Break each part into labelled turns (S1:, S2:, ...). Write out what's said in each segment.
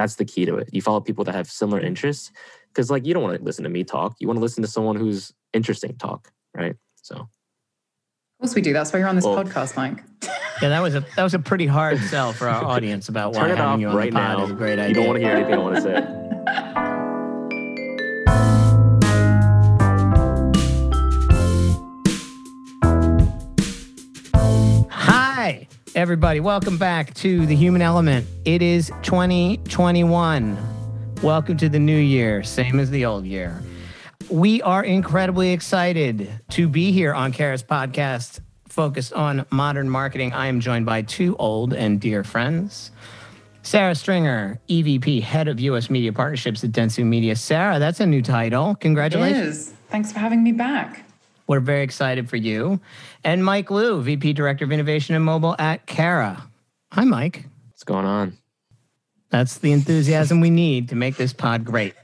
S1: That's the key to it. You follow people that have similar interests because like you don't want to listen to me talk. You want to listen to someone who's interesting talk, right? So
S2: Of course we do. That's why you're on this
S1: Well-
S2: podcast, Mike.
S3: Yeah, that was a that was a pretty hard sell for our audience about why
S1: turn it
S3: having
S1: off
S3: you on
S1: right
S3: the pod
S1: now.
S3: is a great idea.
S1: You don't want to hear anything I want to say.
S3: Everybody. Welcome back to the Human Element. It is 2021. Welcome to the new year, same as the old year. We are incredibly excited to be here on Carat's podcast focused on modern marketing. I am joined by two old and dear friends. Sarah Stringer, EVP, Head of US Media Partnerships at Dentsu Media. Sarah, that's a new title. Congratulations.
S2: Thanks for having me back.
S3: We're very excited for you. And Mike Liu, VP Director of Innovation and Mobile at Carat. Hi, Mike.
S1: What's going on?
S3: That's the enthusiasm we need to make this pod great.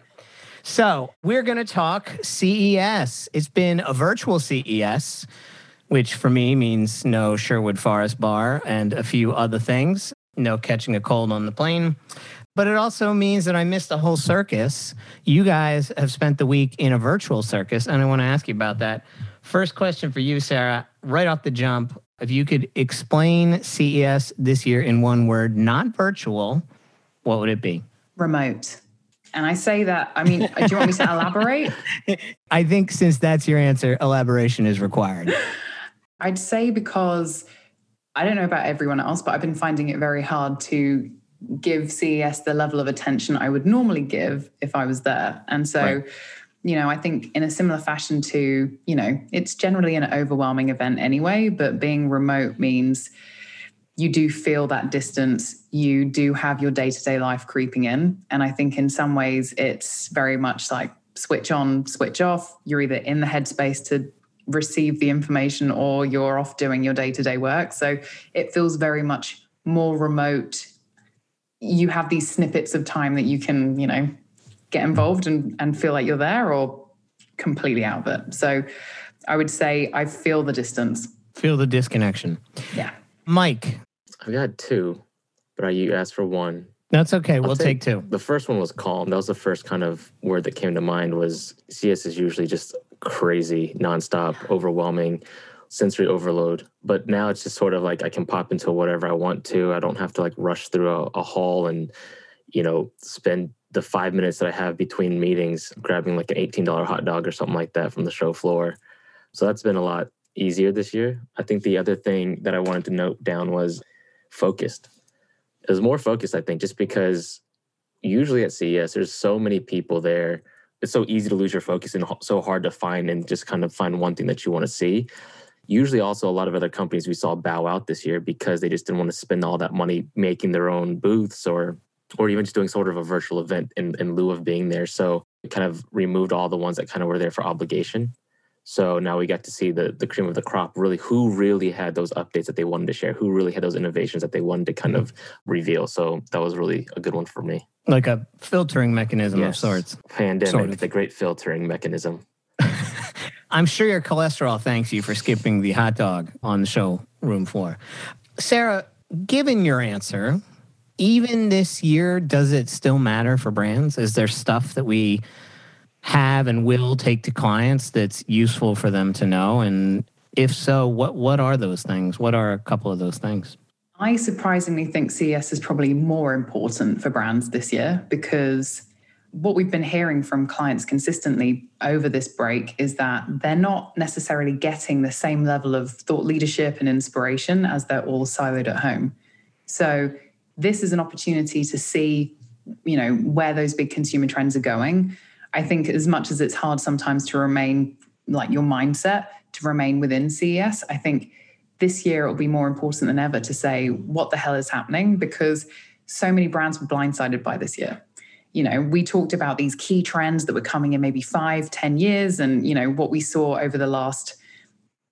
S3: So, we're going to talk CES. It's been a virtual CES, which for me means no Sherwood Forest Bar and a few other things, no catching a cold on the plane. But it also means that I missed the whole circus. You guys have spent the week in a virtual circus, and I want to ask you about that. First question for you, Sarah, right off the jump. If you could explain CES this year in one word, not virtual, what would it be?
S2: Remote. And I say that, I mean, do you want me to elaborate?
S3: I think since that's your answer, elaboration is required.
S2: I'd say because I don't know about everyone else, but I've been finding it very hard to give CES the level of attention I would normally give if I was there. And so,
S1: Right.
S2: You know, I think in a similar fashion to, you know, it's generally an overwhelming event anyway, but being remote means you do feel that distance. You do have your day to day life creeping in. And I think in some ways it's very much like switch on, switch off. You're either in the headspace to receive the information or you're off doing your day to day work. So it feels very much more remote. You have these snippets of time that you can, you know, get involved and, and feel like you're there or completely out of it. So I would say I feel the distance.
S3: Feel the disconnection.
S2: Yeah.
S3: Mike,
S1: I've got two, but I you asked for one.
S3: that's okay. We'll
S1: take-
S3: take two.
S1: The first one was calm. That was the first kind of word that came to mind was CES is usually just crazy, nonstop, overwhelming, sensory overload. But now it's just sort of like I can pop into whatever I want to. I don't have to like rush through a, a hall and, you know, spend the five minutes that I have between meetings grabbing like an $18 hot dog or something like that from the show floor. So that's been a lot easier this year. I think the other thing that I wanted to note down was focused. It was more focused, I think, just because usually at CES, there's so many people there. It's so easy to lose your focus and so hard to find and just kind of find one thing that you want to see. Usually, also, a lot of other companies we saw bow out this year because they just didn't want to spend all that money making their own booths or or even just doing sort of a virtual event in, in lieu of being there. So it kind of removed all the ones that kind of were there for obligation. So now we got to see the the cream of the crop, really who really had those updates that they wanted to share, who really had those innovations that they wanted to kind of reveal. So that was really a good one for me.
S3: Like a filtering mechanism of sorts.
S1: Pandemic,
S3: Sort of.
S1: the great filtering mechanism.
S3: I'm sure your cholesterol thanks you for skipping the hot dog on the showroom floor. Sarah, given your answer, even this year, does it still matter for brands? Is there stuff that we have and will take to clients that's useful for them to know? And if so, what what are those things? What are a couple of those things?
S2: I surprisingly think CES is probably more important for brands this year because what we've been hearing from clients consistently over this break is that they're not necessarily getting the same level of thought leadership and inspiration as they're all siloed at home. So this is an opportunity to see, you know, where those big consumer trends are going. I think as much as it's hard sometimes to remain like your mindset to remain within CES, I think this year it'll be more important than ever to say what the hell is happening because so many brands were blindsided by this year you know we talked about these key trends that were coming in maybe five ten years and you know what we saw over the last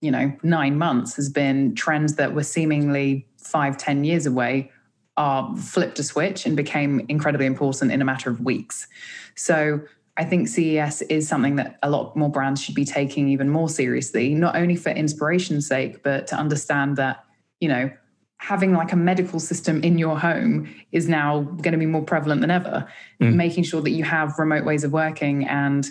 S2: you know nine months has been trends that were seemingly five ten years away are flipped a switch and became incredibly important in a matter of weeks so I think CES is something that a lot more brands should be taking even more seriously, not only for inspiration's sake, but to understand that, you know, having like a medical system in your home is now going to be more prevalent than ever. Mm. Making sure that you have remote ways of working and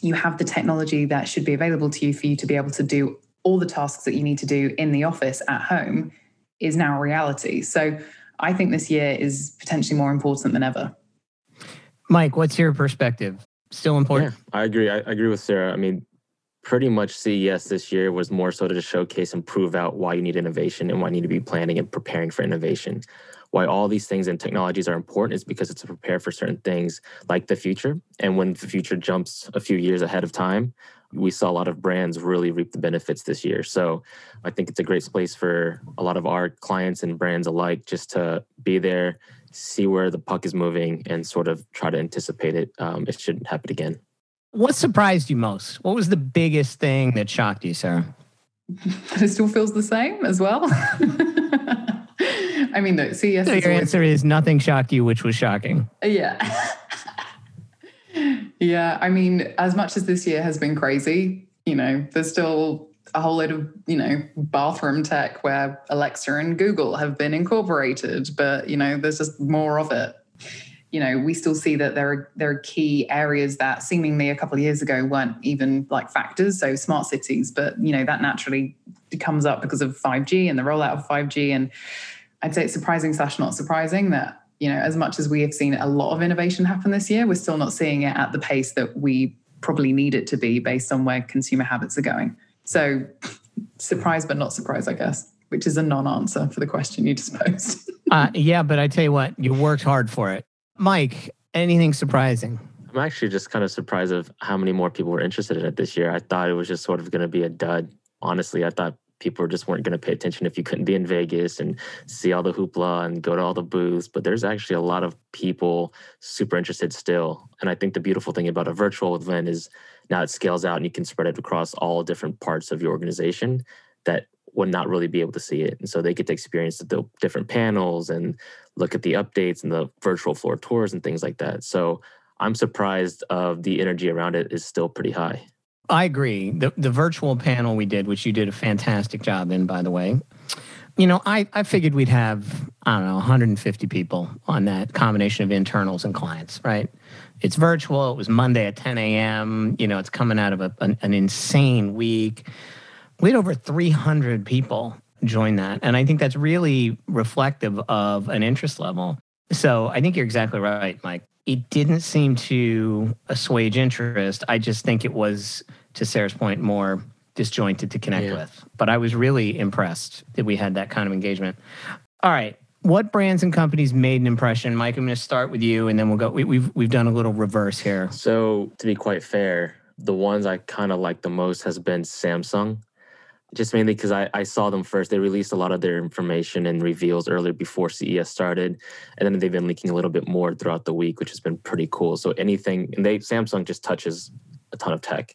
S2: you have the technology that should be available to you for you to be able to do all the tasks that you need to do in the office at home is now a reality. So I think this year is potentially more important than ever.
S3: Mike, what's your perspective? Still important?
S1: Yeah, I agree. I, I agree with Sarah. I mean, pretty much CES this year was more so to showcase and prove out why you need innovation and why you need to be planning and preparing for innovation. Why all these things and technologies are important is because it's to prepare for certain things like the future. And when the future jumps a few years ahead of time, we saw a lot of brands really reap the benefits this year. So I think it's a great place for a lot of our clients and brands alike just to be there, see where the puck is moving, and sort of try to anticipate it. Um, it shouldn't happen again.
S3: What surprised you most? What was the biggest thing that shocked you, Sarah?
S2: it still feels the same as well. I mean, the CES.
S3: So your answer is nothing shocked you, which was shocking.
S2: Yeah. yeah. I mean, as much as this year has been crazy, you know, there's still a whole lot of, you know, bathroom tech where Alexa and Google have been incorporated, but, you know, there's just more of it you know, we still see that there are there are key areas that seemingly a couple of years ago weren't even like factors. So smart cities, but you know that naturally comes up because of 5G and the rollout of 5G. And I'd say it's surprising slash not surprising that you know as much as we have seen a lot of innovation happen this year, we're still not seeing it at the pace that we probably need it to be based on where consumer habits are going. So surprise, but not surprise, I guess which is a non-answer for the question you just posed.
S3: uh, yeah, but I tell you what, you worked hard for it. Mike, anything surprising?
S1: I'm actually just kind of surprised of how many more people were interested in it this year. I thought it was just sort of going to be a dud. Honestly, I thought people just weren't going to pay attention if you couldn't be in Vegas and see all the hoopla and go to all the booths. But there's actually a lot of people super interested still. And I think the beautiful thing about a virtual event is now it scales out and you can spread it across all different parts of your organization that would not really be able to see it. And so they get to experience the different panels and look at the updates and the virtual floor tours and things like that. So I'm surprised of the energy around it is still pretty high.
S3: I agree. The the virtual panel we did, which you did a fantastic job in, by the way. You know, I, I figured we'd have, I don't know, 150 people on that combination of internals and clients, right? It's virtual. It was Monday at 10 a.m. You know, it's coming out of a, an, an insane week we had over 300 people join that. And I think that's really reflective of an interest level. So I think you're exactly right, Mike. It didn't seem to assuage interest. I just think it was, to Sarah's point, more disjointed to connect yeah. with. But I was really impressed that we had that kind of engagement. All right. What brands and companies made an impression? Mike, I'm going to start with you and then we'll go. We, we've, we've done a little reverse here.
S1: So, to be quite fair, the ones I kind of like the most has been Samsung just mainly because I, I saw them first. They released a lot of their information and reveals earlier before CES started, and then they've been leaking a little bit more throughout the week, which has been pretty cool. So anything, and they Samsung just touches a ton of tech,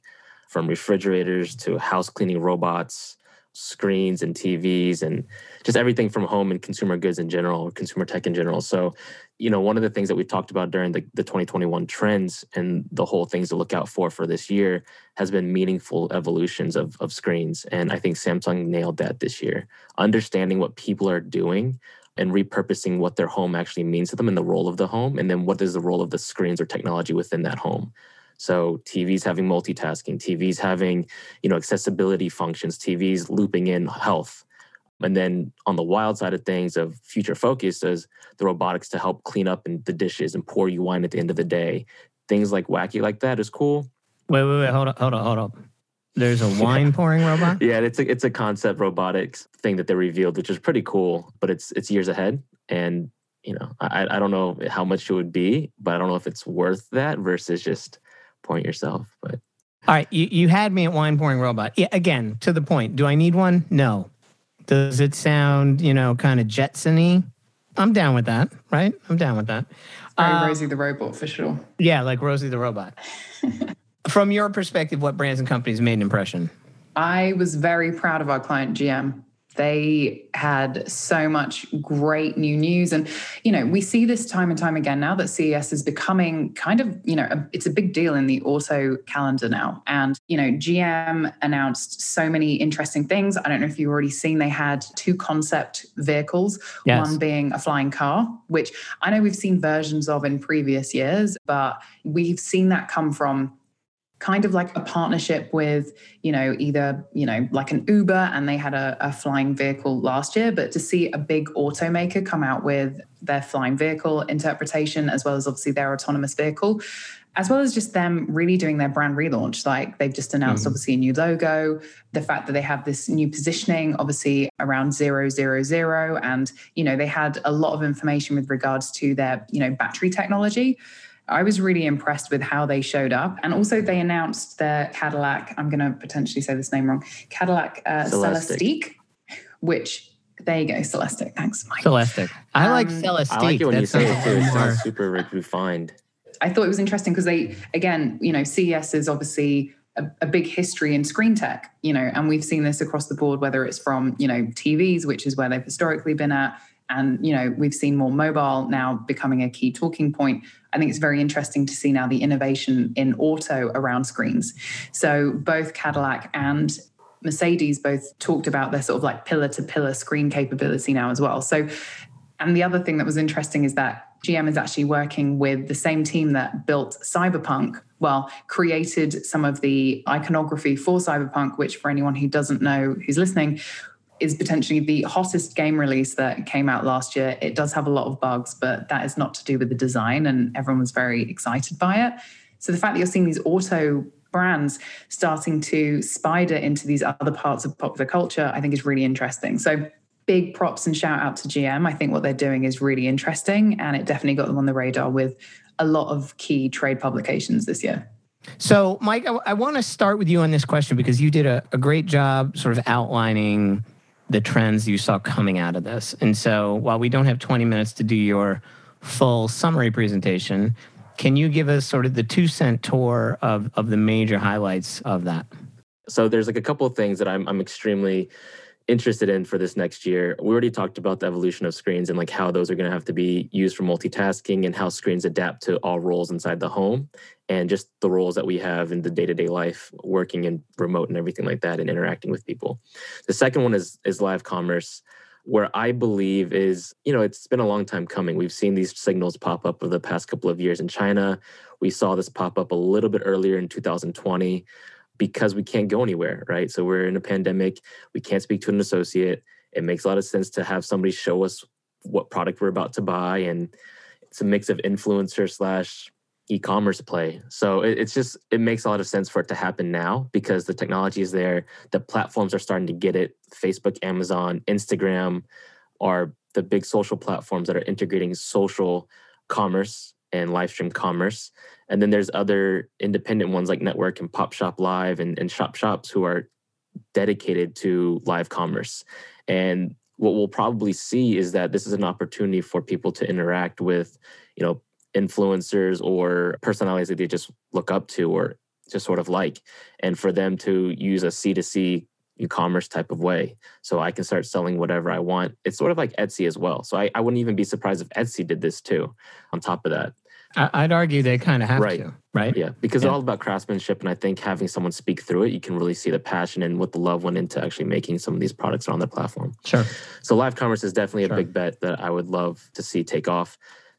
S1: from refrigerators to house cleaning robots, screens and TVs, and just everything from home and consumer goods in general, or consumer tech in general. So you know, one of the things that we talked about during the, the 2021 trends and the whole things to look out for for this year has been meaningful evolutions of, of screens. And I think Samsung nailed that this year. Understanding what people are doing and repurposing what their home actually means to them and the role of the home, and then what is the role of the screens or technology within that home. So TVs having multitasking, TVs having, you know, accessibility functions, TVs looping in health, and then on the wild side of things of future focus is the robotics to help clean up and the dishes and pour you wine at the end of the day. Things like wacky like that is cool.
S3: Wait, wait, wait, hold on, hold on, hold on. There's a wine pouring robot?
S1: Yeah, it's a it's a concept robotics thing that they revealed, which is pretty cool, but it's it's years ahead. And you know, I I don't know how much it would be, but I don't know if it's worth that versus just pouring yourself. But
S3: all right, you, you had me at wine pouring robot. Yeah, again, to the point. Do I need one? No. Does it sound, you know, kind of Jetsony? I'm down with that, right? I'm down with that.
S2: Very uh, Rosie the robot for sure.
S3: Yeah, like Rosie the robot. From your perspective, what brands and companies made an impression?
S2: I was very proud of our client GM They had so much great new news. And, you know, we see this time and time again now that CES is becoming kind of, you know, a, it's a big deal in the auto calendar now. And, you know, GM announced so many interesting things. I don't know if you've already seen, they had two concept vehicles, yes. one being a flying car, which I know we've seen versions of in previous years, but we've seen that come from kind of like a partnership with you know either you know like an uber and they had a, a, flying vehicle last year but to see a big automaker come out with their flying vehicle interpretation as well as obviously their autonomous vehicle as well as just them really doing their brand relaunch. Like they've just announced mm-hmm. obviously a new logo. The fact that they have this new positioning obviously around zero zero zero. And you know they had a lot of information with regards to their you know battery technology I was really impressed with how they showed up. And also, they announced their Cadillac, I'm going to potentially say this name wrong, Cadillac uh, Celestiq, which, there you go, Celestiq. Thanks, Mike.
S3: Celestiq. I um, like Celestiq. I
S1: like it when That's you say it too. It sounds super refined.
S2: I thought it was interesting because they, again, you know, CES is obviously a, a, big history in screen tech, you know, and we've seen this across the board, whether it's from, you know, TVs, which is where they've historically been at, and you know we've seen more mobile now becoming a key talking point i think it's very interesting to see now the innovation in auto around screens. So both cadillac and mercedes both talked about their sort of like pillar to pillar screen capability now as well. So and the other thing that was interesting is that GM is actually working with the same team that built Cyberpunk, well, created some of the iconography for Cyberpunk, which for anyone who doesn't know who's listening, is potentially the hottest game release that came out last year. It does have a lot of bugs, but that is not to do with the design, and everyone was very excited by it. So the fact that you're seeing these auto brands starting to spider into these other parts of popular culture, I think is really interesting. So big props and shout out to GM. I think what they're doing is really interesting, and it definitely got them on the radar with a lot of key trade publications this year.
S3: So, Mike, I, want to start with you on this question because you did a, a great job sort of outlining the trends you saw coming out of this. And so while we don't have 20 minutes to do your full summary presentation, can you give us sort of the two cent tour of, of the major highlights of that?
S1: So there's like a couple of things that I'm, I'm extremely interested in for this next year. We already talked about the evolution of screens and like how those are going to have to be used for multitasking and how screens adapt to all roles inside the home and just the roles that we have in the day-to-day life working in remote and everything like that and interacting with people. The second one is is live commerce where I believe is, you know, it's been a long time coming. We've seen these signals pop up over the past couple of years in China. We saw this pop up a little bit earlier in 2020 because we can't go anywhere, right? So we're in a pandemic, we can't speak to an associate. It makes a lot of sense to have somebody show us what product we're about to buy. And it's a mix of influencer slash e-commerce play. So it, it's just it makes a lot of sense for it to happen now because the technology is there. The platforms are starting to get it. Facebook, Amazon, Instagram are the big social platforms that are integrating social commerce and live stream commerce. And then there's other independent ones like NTWRK and Pop Shop Live and, and Shop Shops who are dedicated to live commerce. And what we'll probably see is that this is an opportunity for people to interact with, you know, influencers or personalities that they just look up to or just sort of like, and for them to use a C2C e-commerce type of way. So i can start selling whatever i want. It's sort of like etsy as well. So i, I wouldn't even be surprised if etsy did this too on top of that
S3: i'd argue they kind of have right. to right
S1: yeah because yeah. it's all about craftsmanship and i think having someone speak through it you can really see the passion and what the love went into actually making some of these products on their platform
S3: sure
S1: so live commerce is definitely sure. a big bet that i would love to see take off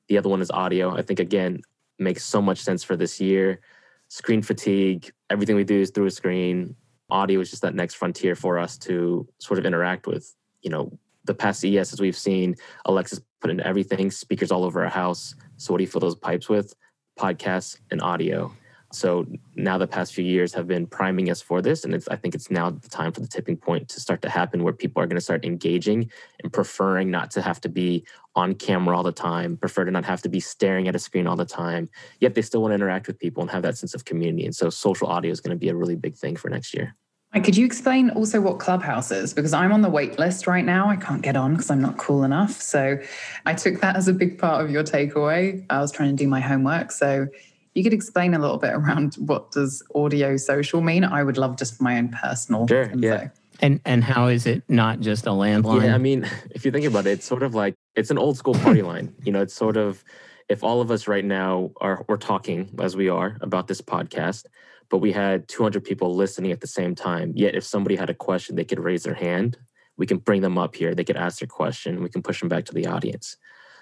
S1: the other one is audio i think again makes so much sense for this year screen fatigue everything we do is through a screen audio is just that next frontier for us to sort of interact with. You know, the past CES as we've seen, Alexa's put into everything, speakers all over our house. So what do you fill those pipes with? Podcasts and audio. So now the past few years have been priming us for this, and I think it's now the time for the tipping point to start to happen where people are going to start engaging and preferring not to have to be on camera all the time, prefer to not have to be staring at a screen all the time. Yet they still want to interact with people and have that sense of community. And so social audio is going to be a really big thing for next year.
S2: Could you explain also what Clubhouse is? Because I'm on the wait list right now. I can't get on because I'm not cool enough. So I took that as a big part of your takeaway. I was trying to do my homework. So you could explain a little bit around what does audio social mean? I would love just my own personal
S1: sure, info. Yeah.
S3: And and how is it not just a landline?
S1: Yeah, I mean, if you think about it, it's sort of like it's an old school party line. You know, it's sort of if all of us right now are we're talking as we are about this podcast, but we had 200 people listening at the same time. Yet, if somebody had a question, they could raise their hand. We can bring them up here. They could ask their question. We can push them back to the audience.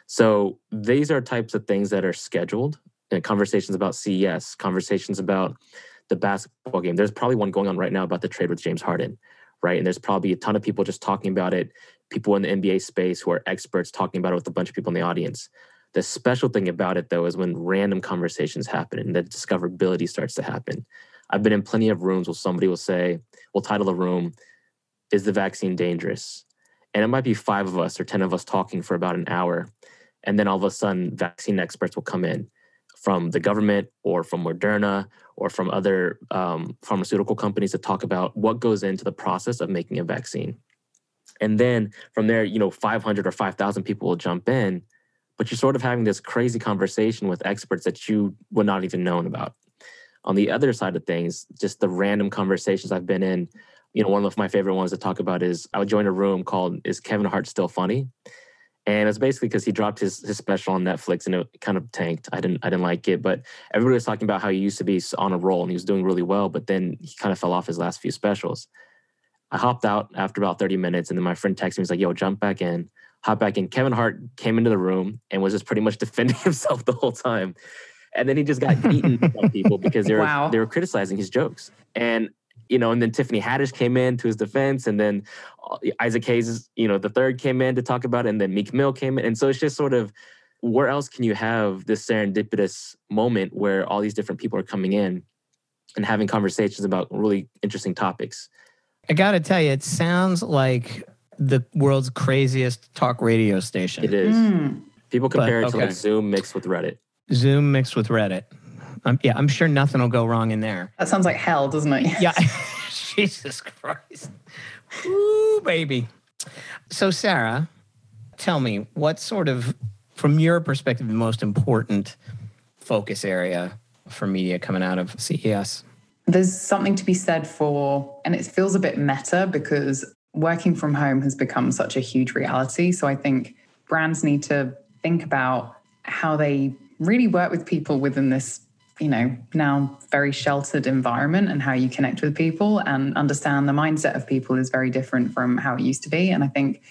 S1: So these are types of things that are scheduled. And conversations about CES, conversations about the basketball game. There's probably one going on right now about the trade with James Harden, right? And there's probably a ton of people just talking about it. People in the NBA space who are experts talking about it with a bunch of people in the audience. The special thing about it, though, is when random conversations happen and the discoverability starts to happen. I've been in plenty of rooms where somebody will say, we'll title the room, Is the vaccine dangerous? And it might be five of us or 10 of us talking for about an hour. And then all of a sudden, vaccine experts will come in from the government or from Moderna or from other um, pharmaceutical companies to talk about what goes into the process of making a vaccine. And then from there, you know, 500 or 5,000 people will jump in but you're sort of having this crazy conversation with experts that you would not even known about. On the other side of things, just the random conversations I've been in, you know, one of my favorite ones to talk about is I would join a room called "Is Kevin Hart Still Funny?" and it's basically because he dropped his his special on Netflix and it kind of tanked. I didn't I didn't like it, but everybody was talking about how he used to be on a roll and he was doing really well, but then he kind of fell off his last few specials. I hopped out after about 30 minutes, and then my friend texted me, he's like, yo, jump back in hop back in. Kevin Hart came into the room and was just pretty much defending himself the whole time. And then he just got eaten by people because they were wow. they were criticizing his jokes. And you know, and then Tiffany Haddish came in to his defense, and then uh, Isaac Hayes, you know, the third came in to talk about it, and then Meek Mill came in, and so it's just sort of where else can you have this serendipitous moment where all these different people are coming in and having conversations about really interesting topics?
S3: I got to tell you, it sounds like the world's craziest talk radio station.
S1: It is. Mm. People compare but, it to like Zoom mixed with Reddit.
S3: Zoom mixed with Reddit. Um, yeah, I'm sure nothing will go wrong in there.
S2: That sounds like hell, doesn't it?
S3: Yeah. Jesus Christ. Ooh, baby. So, Sarah, tell me what sort of, from your perspective, the most important focus area for media coming out of CES?
S2: There's something to be said for, and it feels a bit meta because working from home has become such a huge reality. So I think brands need to think about how they really work with people within this, you know, now very sheltered environment and how you connect with people and understand the mindset of people is very different from how it used to be. And I think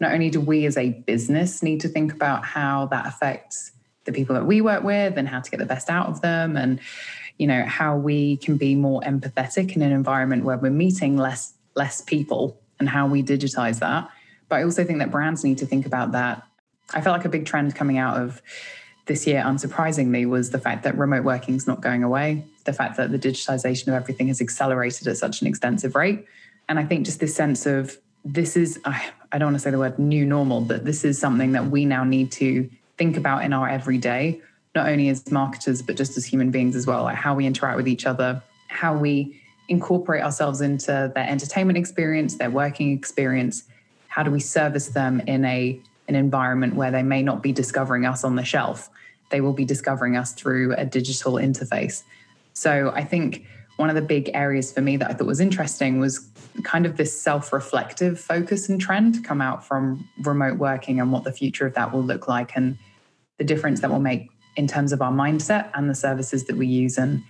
S2: not only do we as a business need to think about how that affects the people that we work with and how to get the best out of them and you know how we can be more empathetic in an environment where we're meeting less less people and how we digitize that. But I also think that brands need to think about that. I felt like a big trend coming out of this year, unsurprisingly, was the fact that remote working is not going away, the fact that the digitization of everything has accelerated at such an extensive rate. And I think just this sense of this is, I, don't want to say the word new normal, but this is something that we now need to think about in our everyday, not only as marketers, but just as human beings as well, like how we interact with each other, how we incorporate ourselves into their entertainment experience, their working experience? How do we service them in a an environment where they may not be discovering us on the shelf? They will be discovering us through a digital interface. So I think one of the big areas for me that I thought was interesting was kind of this self-reflective focus and trend come out from remote working and what the future of that will look like and the difference that will make in terms of our mindset and the services that we use and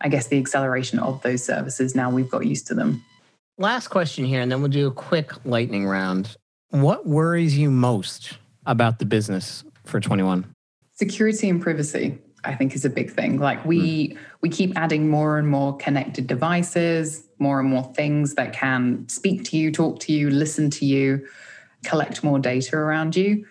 S2: I guess, the acceleration of those services now we've got used to them.
S3: Last question here, and then we'll do a quick lightning round. What worries you most about the business for 21?
S2: Security and privacy, I think, is a big thing. Like we mm. we keep adding more and more connected devices, more and more things that can speak to you, talk to you, listen to you, collect more data around you.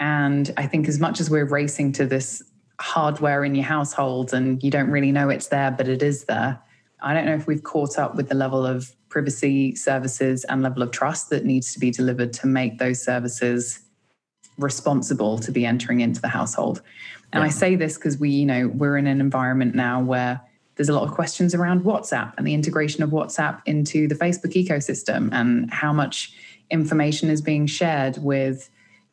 S2: And I think as much as we're racing to this hardware in your household and you don't really know it's there, but it is there. I don't know if we've caught up with the level of privacy services and level of trust that needs to be delivered to make those services responsible to be entering into the household. And yeah. I say this because we, you know, we're in an environment now where there's a lot of questions around WhatsApp and the integration of WhatsApp into the Facebook ecosystem and how much information is being shared with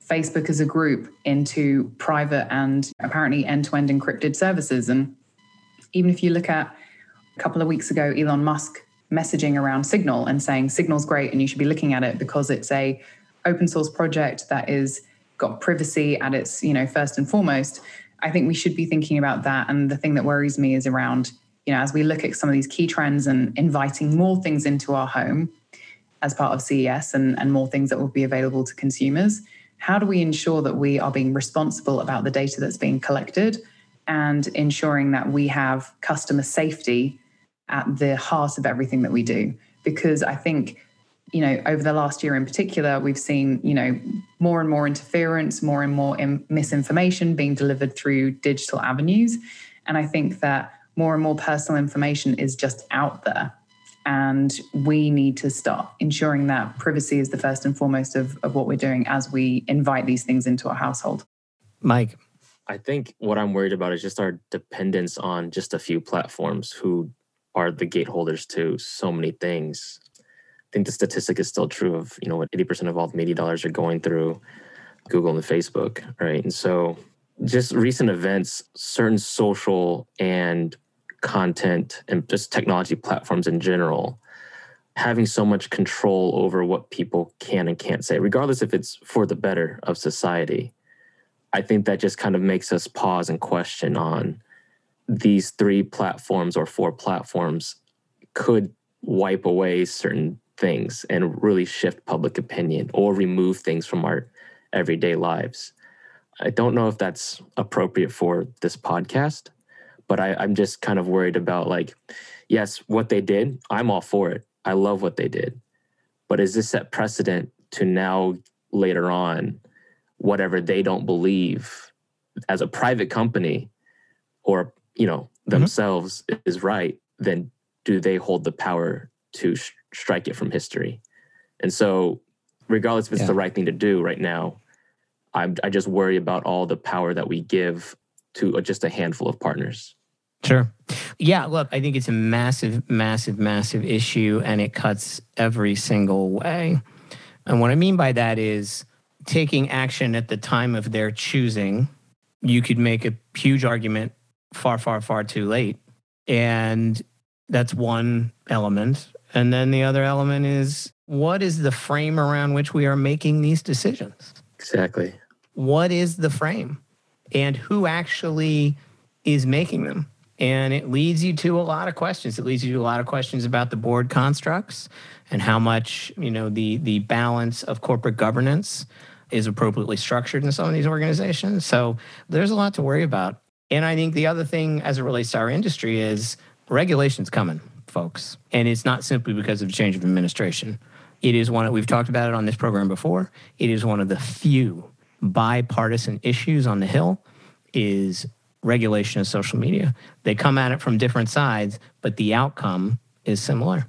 S2: Facebook as a group into private and apparently end to end encrypted services. And even if you look at a couple of weeks ago, Elon Musk messaging around Signal and saying Signal's great and you should be looking at it because it's a open source project that is got privacy at its, you know, first and foremost. I think we should be thinking about that. And the thing that worries me is around, you know, as we look at some of these key trends and inviting more things into our home as part of CES and, and more things that will be available to consumers, how do we ensure that we are being responsible about the data that's being collected and ensuring that we have customer safety at the heart of everything that we do? Because I think you know over the last year in particular we've seen you know more and more interference more and more misinformation being delivered through digital avenues and i think that more and more personal information is just out there and we need to start ensuring that privacy is the first and foremost of, of what we're doing as we invite these things into our household.
S3: Mike.
S1: I think what i'm worried about is just our dependence on just a few platforms who are the gateholders to so many things. I think the statistic is still true of, you know, what 80% of all media dollars are going through Google and Facebook, right? And so just recent events, certain social and content and just technology platforms in general having so much control over what people can and can't say, regardless if it's for the better of society. I think that just kind of makes us pause and question on these three platforms or four platforms could wipe away certain things and really shift public opinion or remove things from our everyday lives. I don't know if that's appropriate for this podcast, but I, I'm just kind of worried about like, yes, what they did, I'm all for it. I love what they did. But is this set precedent to now later on, whatever they don't believe as a private company or, you know, mm-hmm. themselves mm-hmm. is right, then do they hold the power to sh- strike it from history. And so, regardless if it's yeah. the right thing to do right now, i I just worry about all the power that we give to just a handful of partners.
S3: Sure. Yeah, look, I think it's a massive, massive, massive issue and it cuts every single way. And what I mean by that is taking action at the time of their choosing. You could make a huge argument far, far, far too late. And that's one element. And then the other element is what is the frame around which we are making these decisions?
S1: Exactly.
S3: What is the frame? And who actually is making them? And it leads you to a lot of questions. It leads you to a lot of questions about the board constructs and how much, you know, the the balance of corporate governance is appropriately structured in some of these organizations. So there's a lot to worry about. And I think the other thing as it relates to our industry is regulation's coming folks. And it's not simply because of change of administration. It is one, that we've talked about it on this program before. It is one of the few bipartisan issues on the Hill is regulation of social media. They come at it from different sides, but the outcome is similar.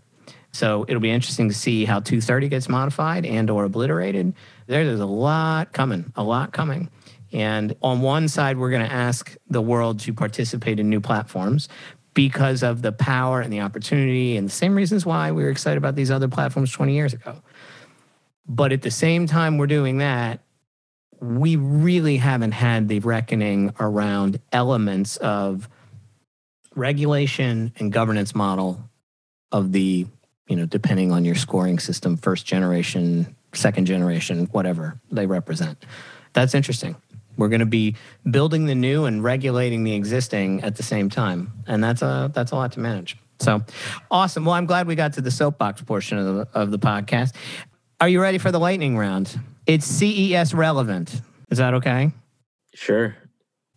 S3: So it'll be interesting to see how 230 gets modified and or obliterated. There's a lot coming, a lot coming. And on one side, we're going to ask the world to participate in new platforms because of the power and the opportunity and the same reasons why we were excited about these other platforms 20 years ago. But at the same time, we're doing that, we really haven't had the reckoning around elements of regulation and governance model of the, you know, depending on your scoring system, first generation, second generation, whatever they represent. That's interesting. We're going to be building the new and regulating the existing at the same time, and that's a that's a lot to manage. So, awesome. Well, I'm glad we got to the soapbox portion of the, of the podcast. Are you ready for the lightning round? It's CES relevant. Is that okay?
S1: Sure.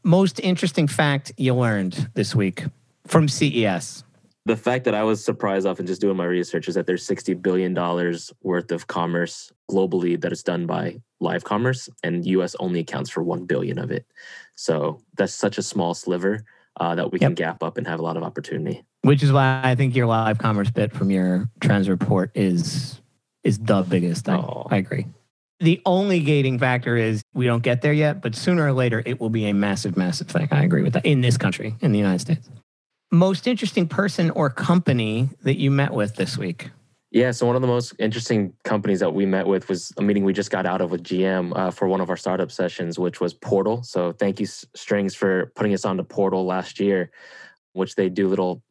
S3: Most interesting fact you learned this week from CES
S1: the fact that I was surprised off and just doing my research is that there's $60 billion worth of commerce globally that is done by live commerce and US only accounts for 1 billion of it. So that's such a small sliver uh, that we yep. can gap up and have a lot of opportunity.
S3: Which is why I think your live commerce bit from your trends report is is the biggest. thing. oh. I agree. The only gating factor is we don't get there yet, but sooner or later it will be a massive, massive thing. I agree with that in this country, in the United States most interesting person or company that you met with this week?
S1: Yeah, so one of the most interesting companies that we met with was a meeting we just got out of with GM uh, for one of our startup sessions, which was PORTL. So thank you, Strings, for putting us onto PORTL last year, which they do little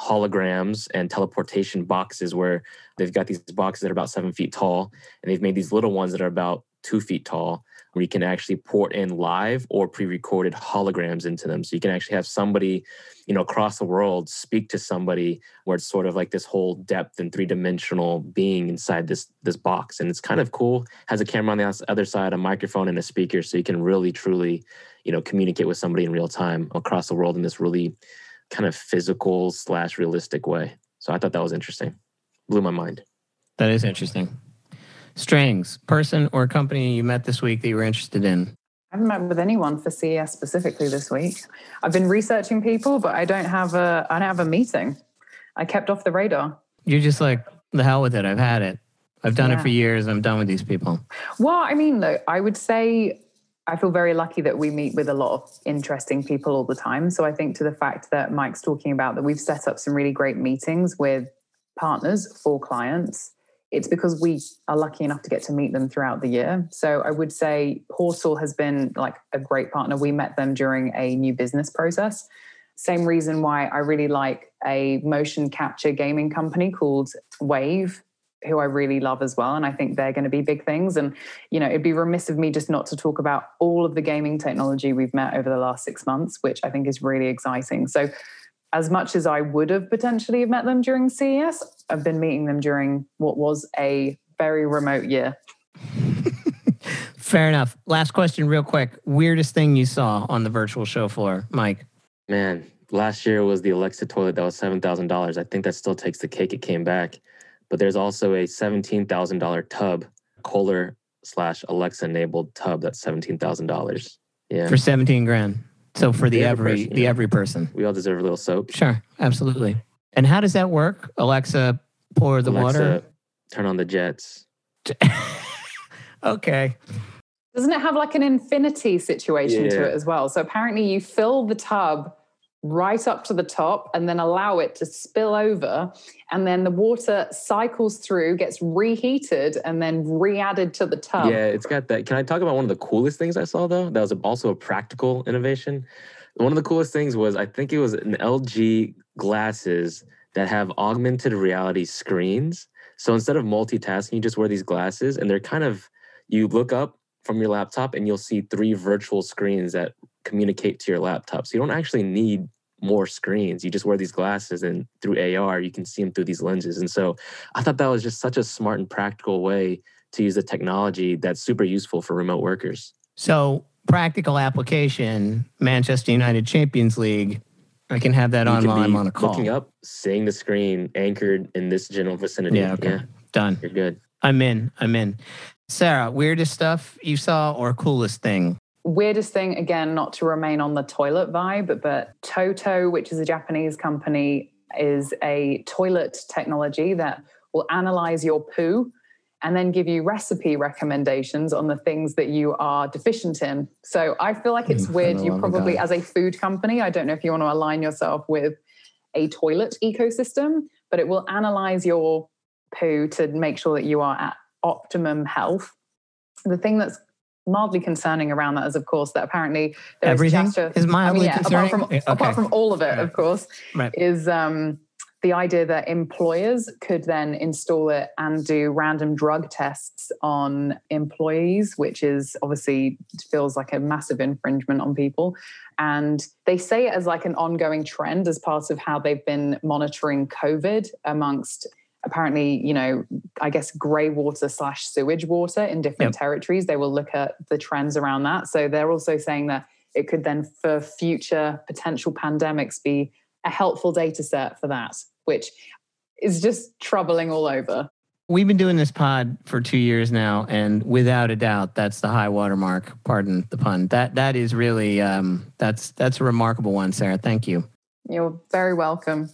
S1: holograms and teleportation boxes where they've got these boxes that are about seven feet tall and they've made these little ones that are about two feet tall where you can actually port in live or pre-recorded holograms into them. So you can actually have somebody, you know, across the world speak to somebody where it's sort of like this whole depth and three-dimensional being inside this this box. And it's kind of cool. Has a camera on the other side, a microphone and a speaker. So you can really truly, you know, communicate with somebody in real time across the world in this really kind of physical slash realistic way. So I thought that was interesting. Blew my mind.
S3: That is interesting. Strings, person or company you met this week that you were interested in?
S2: I haven't met with anyone for CES specifically this week. I've been researching people, but I don't have a I don't have a meeting. I kept off the radar.
S3: You're just like the hell with it. I've had it. I've done yeah. it for years. I'm done with these people.
S2: Well, I mean, look, I would say I feel very lucky that we meet with a lot of interesting people all the time. So I think to the fact that Mike's talking about that we've set up some really great meetings with partners for clients it's because we are lucky enough to get to meet them throughout the year. So I would say PORTL has been like a great partner. We met them during a new business process. Same reason why I really like a motion capture gaming company called Wave, who I really love as well. And I think they're going to be big things. And, you know, it'd be remiss of me just not to talk about all of the gaming technology we've met over the last six months, which I think is really exciting. So as much as I would have potentially have met them during CES, I've been meeting them during what was a very remote year.
S3: Fair enough. Last question, real quick. Weirdest thing you saw on the virtual show floor, Mike?
S1: Man, last year was the Alexa toilet that was $7,000. I think that still takes the cake. It came back. But there's also a $17,000 tub, Kohler slash Alexa enabled tub that's $17,000. Yeah.
S3: For 17 grand. So for the, the every, person, the yeah. every person,
S1: we all deserve a little soap.
S3: Sure, absolutely. And how does that work? Alexa, pour the Alexa, water.
S1: Turn on the jets.
S3: okay.
S2: Doesn't it have like an infinity situation yeah. to it as well? So apparently you fill the tub right up to the top and then allow it to spill over. And then the water cycles through gets reheated and then re-added to the tub.
S1: Yeah it's got that. Can i talk about one of the coolest things i saw though? That was also a practical innovation. One of the coolest things was i think it was an lg glasses that have augmented reality screens. So instead of multitasking you just wear these glasses and they're kind of you look up from your laptop and you'll see three virtual screens that communicate to your laptop. So you don't actually need more screens. You just wear these glasses and through AR, you can see them through these lenses. And so I thought that was just such a smart and practical way to use the technology that's super useful for remote workers.
S3: So practical application, Manchester United Champions League. I can have that you online on a call.
S1: Looking up, seeing the screen anchored in this general vicinity.
S3: Yeah, okay. Yeah. Done.
S1: You're good.
S3: I'm in. I'm in. Sarah, weirdest stuff you saw or coolest thing?
S2: Weirdest thing, again, not to remain on the toilet vibe, but Toto, which is a Japanese company, is a toilet technology that will analyze your poo and then give you recipe recommendations on the things that you are deficient in. So I feel like it's mm, weird. You probably, as a food company, I don't know if you want to align yourself with a toilet ecosystem, but it will analyze your poo to make sure that you are at optimum health. The thing that's mildly concerning around that is, of course, that apparently
S3: everything is, is mildly I mean, yeah, concerning.
S2: Apart from, okay. apart from all of it, of course, right. is um, the idea that employers could then install it and do random drug tests on employees, which is obviously feels like a massive infringement on people. And they say it as like an ongoing trend as part of how they've been monitoring COVID amongst apparently, you know, I guess grey water slash sewage water in different yep. territories. They will look at the trends around that. So they're also saying that it could then, for future potential pandemics, be a helpful data set for that, which is just troubling all over.
S3: We've been doing this pod for two years now, and without a doubt, that's the high watermark. Pardon the pun. That that is really um, that's that's a remarkable one, Sarah. Thank you.
S2: You're very welcome.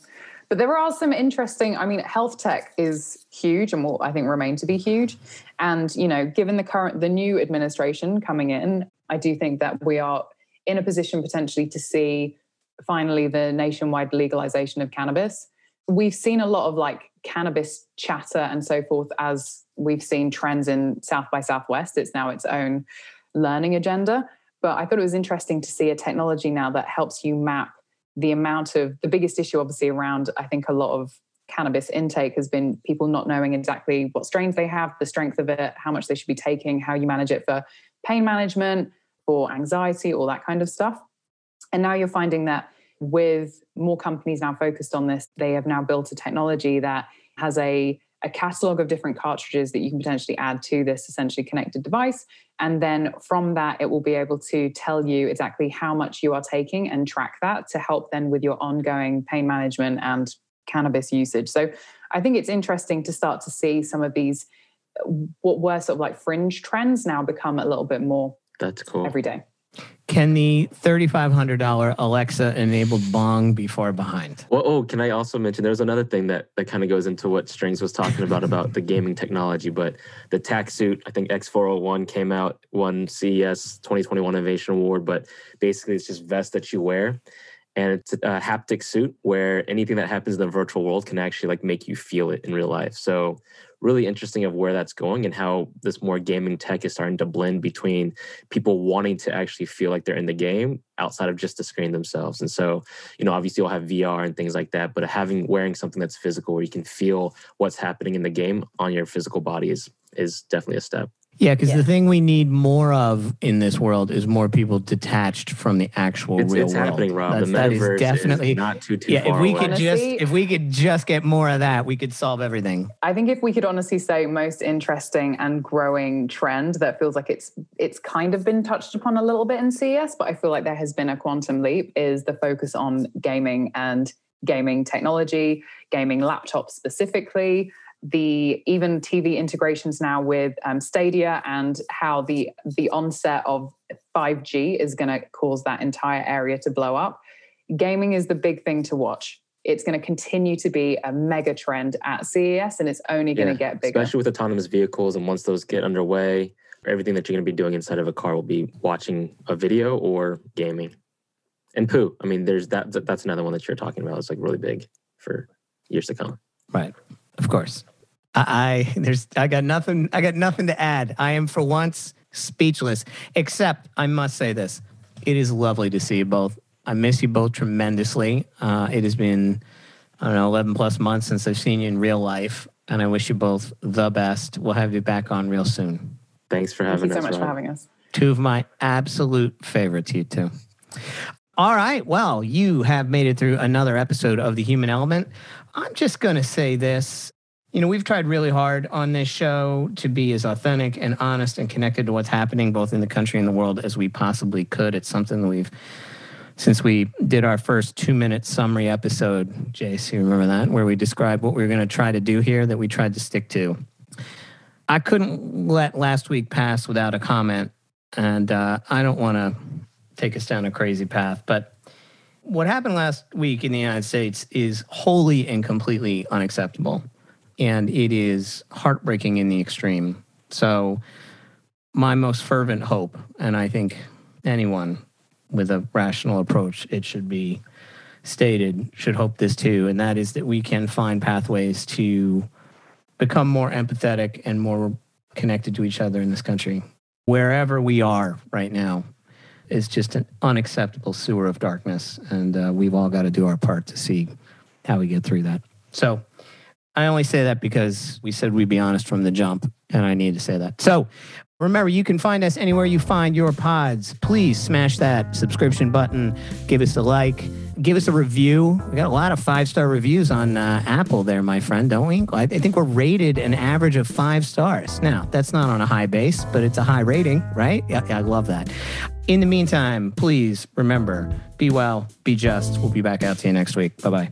S2: But there are some interesting, I mean, health tech is huge and will, I think, remain to be huge. And, you know, given the current, the new administration coming in, I do think that we are in a position potentially to see finally the nationwide legalization of cannabis. We've seen a lot of like cannabis chatter and so forth as we've seen trends in South by Southwest. It's now its own learning agenda. But I thought it was interesting to see a technology now that helps you map the amount of the biggest issue, obviously, around I think a lot of cannabis intake has been people not knowing exactly what strains they have, the strength of it, how much they should be taking, how you manage it for pain management, for anxiety, all that kind of stuff. And now you're finding that with more companies now focused on this, they have now built a technology that has a, a catalog of different cartridges that you can potentially add to this essentially connected device. And then from that, it will be able to tell you exactly how much you are taking and track that to help then with your ongoing pain management and cannabis usage. So I think it's interesting to start to see some of these what were sort of like fringe trends now become a little bit more
S1: that's cool
S2: every day.
S3: Can the $3,500 Alexa enabled bong be far behind?
S1: Well, oh, can I also mention there's another thing that, that kind of goes into what Strings was talking about about the gaming technology, but the TactSuit, I think X401 came out, won CES 2021 Innovation Award, but basically it's just vest that you wear and it's a haptic suit where anything that happens in the virtual world can actually like make you feel it in real life. So really interesting of where that's going and how this more gaming tech is starting to blend between people wanting to actually feel like they're in the game outside of just the screen themselves. And so you know obviously you'll have vr and things like that but having wearing something that's physical where you can feel what's happening in the game on your physical body is is definitely a step
S3: yeah, because
S2: Yeah.
S3: the thing we need more of in this world is more people detached from the actual
S1: it's,
S3: real
S1: it's
S3: world.
S1: happening rob
S3: That's-
S1: the
S3: that is
S1: metaverse
S3: definitely
S1: is not too too
S3: yeah. If we
S1: away.
S3: could just if we could just get more of that, we could solve everything.
S2: I think if we could honestly say most interesting and growing trend that feels like it's it's kind of been touched upon a little bit in CES, but I feel like there has been a quantum leap is the focus on gaming and gaming technology, gaming laptops specifically, the even TV integrations now with um, Stadia and how the the onset of 5G is going to cause that entire area to blow up. Gaming is the big thing to watch. It's going to continue to be a mega trend at CES and it's only going to
S1: Yeah,
S2: get bigger.
S1: especially with autonomous vehicles and once those get underway everything that you're going to be doing inside of a car will be watching a video or gaming and poo i mean there's that that- that's another one that you're talking about it's like really big for years to come
S3: Right. Of course. I, I there's I got nothing I got nothing to add. I am for once speechless. Except I must say this. It is lovely to see you both. I miss you both tremendously. Uh, it has been I don't know, 11 plus months since I've seen you in real life. And I wish you both the best. We'll have you back on real soon.
S1: thanks for having
S2: Thank
S1: having
S2: you so
S1: us
S2: much for having us.
S3: Two of my absolute favorites, you two. All right. Well, you have made it through another episode of The Human Element. I'm just going to say this. You know, we've tried really hard on this show to be as authentic and honest and connected to what's happening both in the country and the world as we possibly could. It's something that we've, since we did our first two minute summary episode, Jace, you remember that, where we described what we were going to try to do here that we tried to stick to. I couldn't let last week pass without a comment, and uh, I don't want to take us down a crazy path, but what happened last week in the United States is wholly and completely unacceptable, and it is heartbreaking in the extreme. So, my most fervent hope, and I think anyone with a rational approach, it should be stated, should hope this too, and that is that we can find pathways to become more empathetic and more connected to each other in this country. Wherever we are right now is just an unacceptable sewer of darkness, and uh, we've all got to do our part to see how we get through that. So, I only say that because we said we'd be honest from the jump, and I need to say that. So, remember, you can find us anywhere you find your pods. Please smash that subscription button, give us a like, give us a review. We got a lot of five star reviews on uh, Apple there, my friend, don't we? I I think we're rated an average of five stars. Now, that's not on a high base, but it's a high rating, right? Yeah, I love that. In the meantime, please remember be well, be just. We'll be back out to you next week. Bye bye.